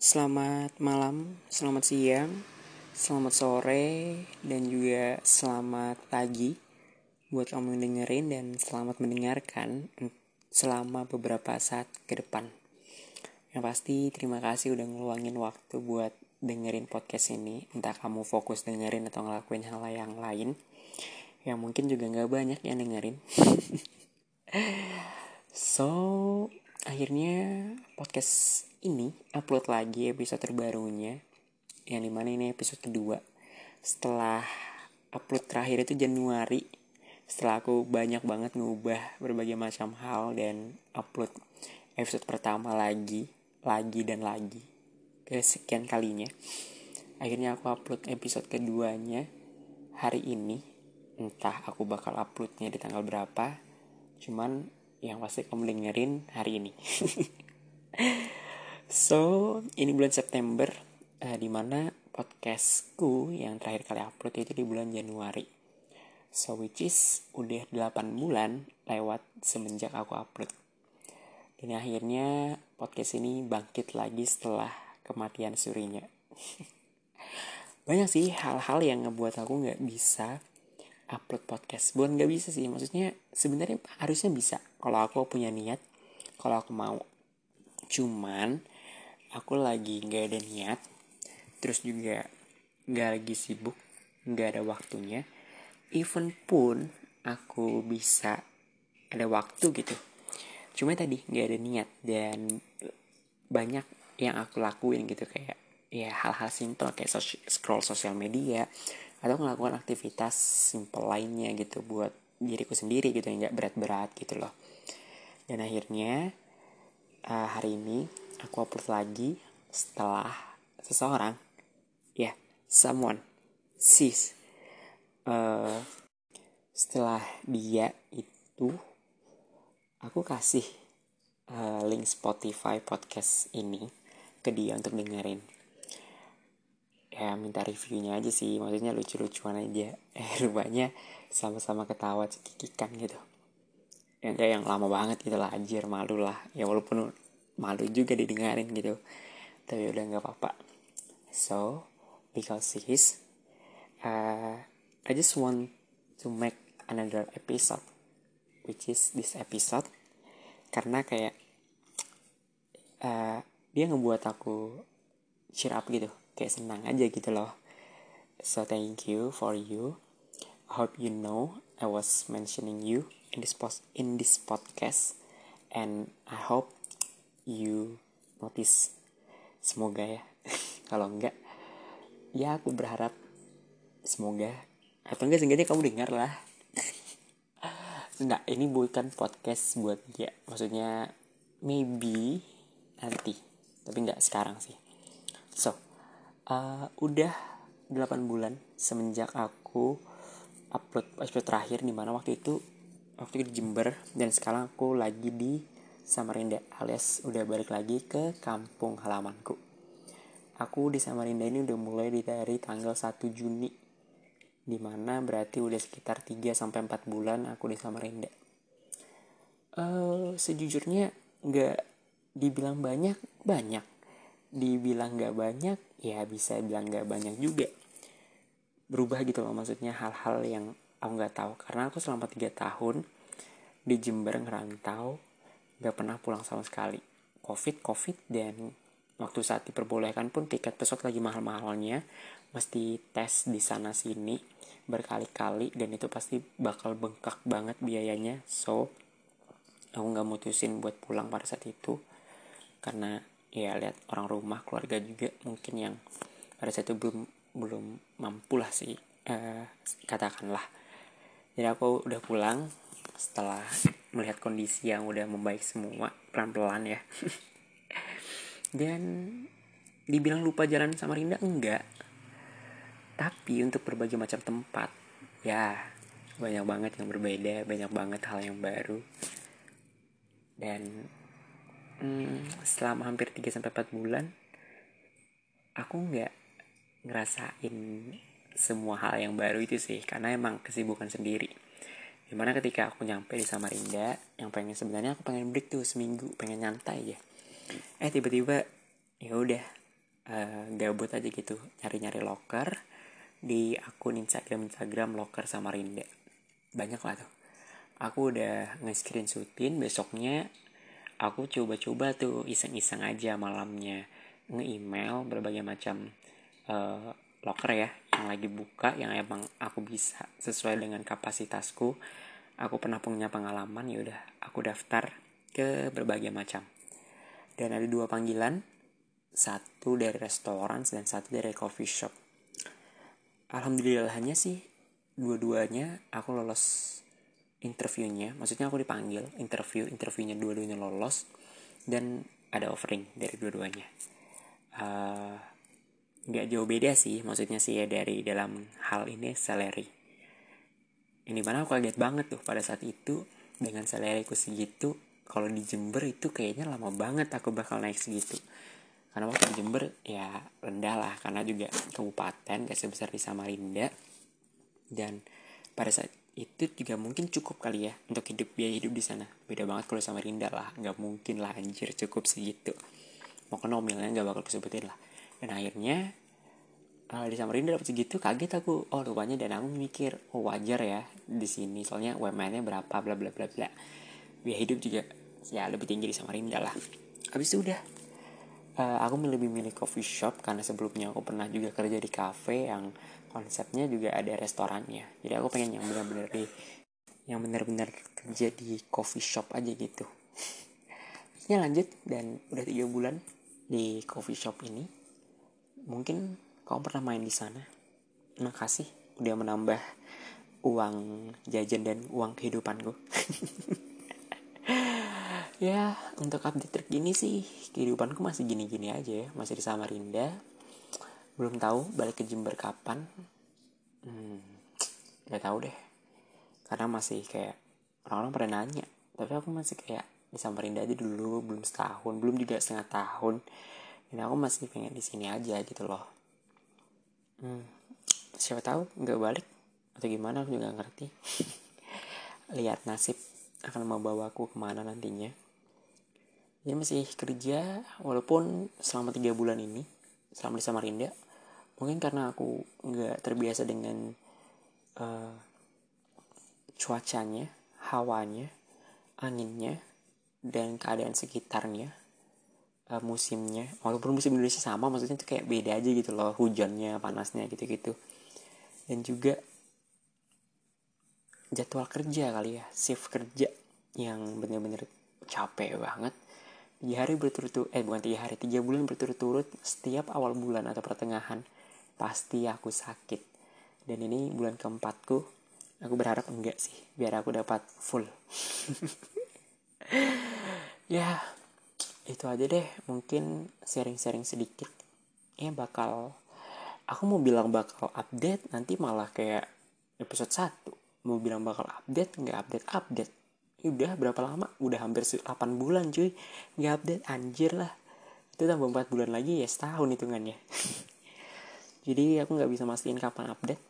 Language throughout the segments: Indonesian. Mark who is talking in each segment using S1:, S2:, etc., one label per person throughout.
S1: Selamat malam, selamat siang, selamat sore, dan juga selamat pagi buat kamu yang dengerin dan selamat mendengarkan selama beberapa saat ke depan. Yang pasti terima kasih udah ngeluangin waktu buat dengerin podcast ini. Entah kamu fokus dengerin atau ngelakuin hal yang lain. Yang mungkin juga gak banyak yang dengerin. so, akhirnya podcast ini upload lagi episode terbarunya. Yang di mana ini episode kedua. Setelah upload terakhir itu Januari. Setelah aku banyak banget ngubah berbagai macam hal dan upload episode pertama lagi lagi dan lagi. Ke sekian kalinya. Akhirnya aku upload episode keduanya hari ini. Entah aku bakal uploadnya di tanggal berapa. Cuman yang pasti kamu dengerin hari ini. so, ini bulan September, uh, di mana podcastku yang terakhir kali upload itu di bulan Januari. So, which is udah 8 bulan lewat semenjak aku upload. Dan akhirnya podcast ini bangkit lagi setelah kematian surinya. Banyak sih hal-hal yang ngebuat aku nggak bisa upload podcast. Bukan nggak bisa sih maksudnya sebenarnya harusnya bisa. Kalau aku punya niat kalau aku mau. Cuman aku lagi nggak ada niat terus juga nggak lagi sibuk nggak ada waktunya even pun aku bisa ada waktu gitu. Cuma tadi nggak ada niat dan banyak yang aku lakuin gitu kayak ya hal-hal simple kayak scroll sosial media atau melakukan aktivitas simple lainnya gitu buat diriku sendiri gitu yang nggak berat-berat gitu loh. Dan akhirnya uh, hari ini aku upload lagi setelah seseorang ya yeah, someone sis. Uh, setelah dia itu aku kasih uh, link Spotify podcast ini ke dia untuk dengerin ya minta reviewnya aja sih. Maksudnya lucu-lucuan aja. Eh rupanya sama-sama ketawa cekikikan gitu. Ya enggak yang lama banget gitu lah. Anjir malu lah. Ya walaupun malu juga didengarin gitu. Tapi udah nggak apa-apa. So because this uh, I just want to make another episode which is this episode. Karena kayak uh, dia ngebuat aku cheer up gitu kayak senang aja gitu loh. So thank you for you. I hope you know I was mentioning you in this post in this podcast. And I hope you notice. Semoga ya. Kalau enggak ya aku berharap semoga. Atau enggak seenggaknya kamu dengar lah. Enggak ini bukan podcast buat dia. Maksudnya maybe nanti. Tapi enggak sekarang sih. So uh, udah 8 bulan semenjak aku upload episode terakhir di mana waktu itu waktu itu di Jember dan sekarang aku lagi di Samarinda alias udah balik lagi ke kampung halamanku. Aku di Samarinda ini udah mulai dari tanggal 1 Juni di mana berarti udah sekitar 3 sampai 4 bulan aku di Samarinda. Uh, sejujurnya nggak dibilang banyak banyak dibilang nggak banyak ya bisa bilang nggak banyak juga. Berubah gitu loh maksudnya hal-hal yang aku nggak tahu. Karena aku selama tiga tahun di Jember ngerantau nggak pernah pulang sama sekali. Covid covid dan waktu saat diperbolehkan pun tiket pesawat lagi mahal-mahalnya mesti tes di sana sini berkali-kali dan itu pasti bakal bengkak banget biayanya. So aku nggak mutusin buat pulang pada saat itu karena ya lihat orang rumah keluarga juga mungkin yang pada saat itu belum belum mampu lah sih uh, katakanlah. Jadi aku udah pulang setelah melihat kondisi yang udah membaik semua pelan-pelan ya. Dan dibilang lupa jalan sama Rinda enggak. Tapi untuk berbagai macam tempat ya banyak banget yang berbeda banyak banget hal yang baru. Dan hmm, selama hampir 3 sampai 4 bulan aku nggak ngerasain semua hal yang baru itu sih karena emang kesibukan sendiri. Di mana ketika aku nyampe di Samarinda yang pengen sebenarnya aku pengen break tuh seminggu pengen nyantai ya eh tiba-tiba ya udah uh, gabut aja gitu nyari-nyari locker di akun Instagram Instagram locker sama Rinda banyak lah tuh. Aku udah nge-screenshotin besoknya aku coba-coba tuh iseng-iseng aja malamnya. Nge-email berbagai macam uh, locker ya yang lagi buka yang emang aku bisa sesuai dengan kapasitasku. Aku pernah punya pengalaman ya udah aku daftar ke berbagai macam. Dan ada dua panggilan satu dari restoran dan satu dari coffee shop. Alhamdulillahnya sih dua-duanya aku lolos interviewnya maksudnya aku dipanggil interview interviewnya dua-duanya lolos dan ada offering dari dua-duanya. Uh, nggak jauh beda sih maksudnya sih ya dari dalam hal ini salary. Ini mana aku kaget banget tuh pada saat itu dengan salariku segitu kalau di Jember itu kayaknya lama banget aku bakal naik segitu. Karena waktu di Jember ya rendah lah karena juga kabupaten gak sebesar di Samarinda. Dan pada saat itu juga mungkin cukup kali ya untuk hidup biaya hidup di sana. Beda banget kalau Samarinda lah. Nggak mungkin lah anjir cukup segitu. Mau ke nominalnya nggak bakal kesebutin lah. Dan akhirnya uh, di Samarinda dapat segitu kaget aku. Oh rupanya dan aku mikir oh wajar ya di sini soalnya UMR-nya berapa bla bla bla bla. Biaya hidup juga ya lebih tinggi di Samarinda lah. Habis itu udah uh, aku lebih milih coffee shop karena sebelumnya aku pernah juga kerja di cafe yang konsepnya juga ada restorannya. Jadi aku pengen yang benar-benar di yang benar-benar kerja di coffee shop aja gitu. Ini lanjut dan udah tiga bulan di coffee shop ini mungkin kau pernah main di sana. Makasih udah menambah uang jajan dan uang kehidupanku ya untuk update terkini sih kehidupanku masih gini-gini aja ya. Masih di Samarinda belum tahu balik ke Jember kapan. Hmm, gak tahu deh. Karena masih kayak orang-orang pada nanya. Tapi aku masih kayak di Samarinda aja dulu belum setahun belum juga setengah tahun. Dan aku masih pengen di sini aja gitu loh. Hmm, siapa tahu nggak balik atau gimana aku juga ngerti. Lihat nasib akan membawa aku ke mana nantinya. Jadi masih kerja walaupun selama tiga bulan ini selama di Samarinda mungkin karena aku nggak terbiasa dengan uh, cuacanya hawanya anginnya dan keadaan sekitarnya uh, musimnya. Walaupun musim Indonesia sama maksudnya itu kayak beda aja gitu loh hujannya panasnya gitu-gitu. Dan juga jadwal kerja kali ya shift kerja yang bener-bener capek banget. Tiga hari berturut-turut eh bukan tiga hari tiga bulan berturut-turut setiap awal bulan atau pertengahan pasti aku sakit. Dan ini bulan keempatku aku berharap enggak sih biar aku dapat full. Ya itu aja deh mungkin sharing-sharing sedikit. Ya bakal aku mau bilang bakal update nanti malah kayak episode 1 mau bilang bakal update nggak update update. Ya udah berapa lama? Udah hampir 8 bulan cuy. Nggak update anjir lah. Itu tambah 4 bulan lagi ya setahun hitungannya jadi aku nggak bisa mastiin kapan update.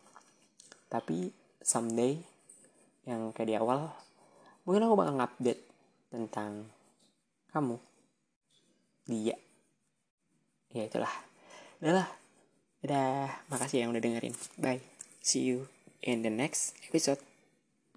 S1: Tapi someday yang kayak di awal mungkin aku bakal update tentang kamu. Dia. Ya itulah. Udahlah udah. Makasih yang udah dengerin. Bye. See you in the next episode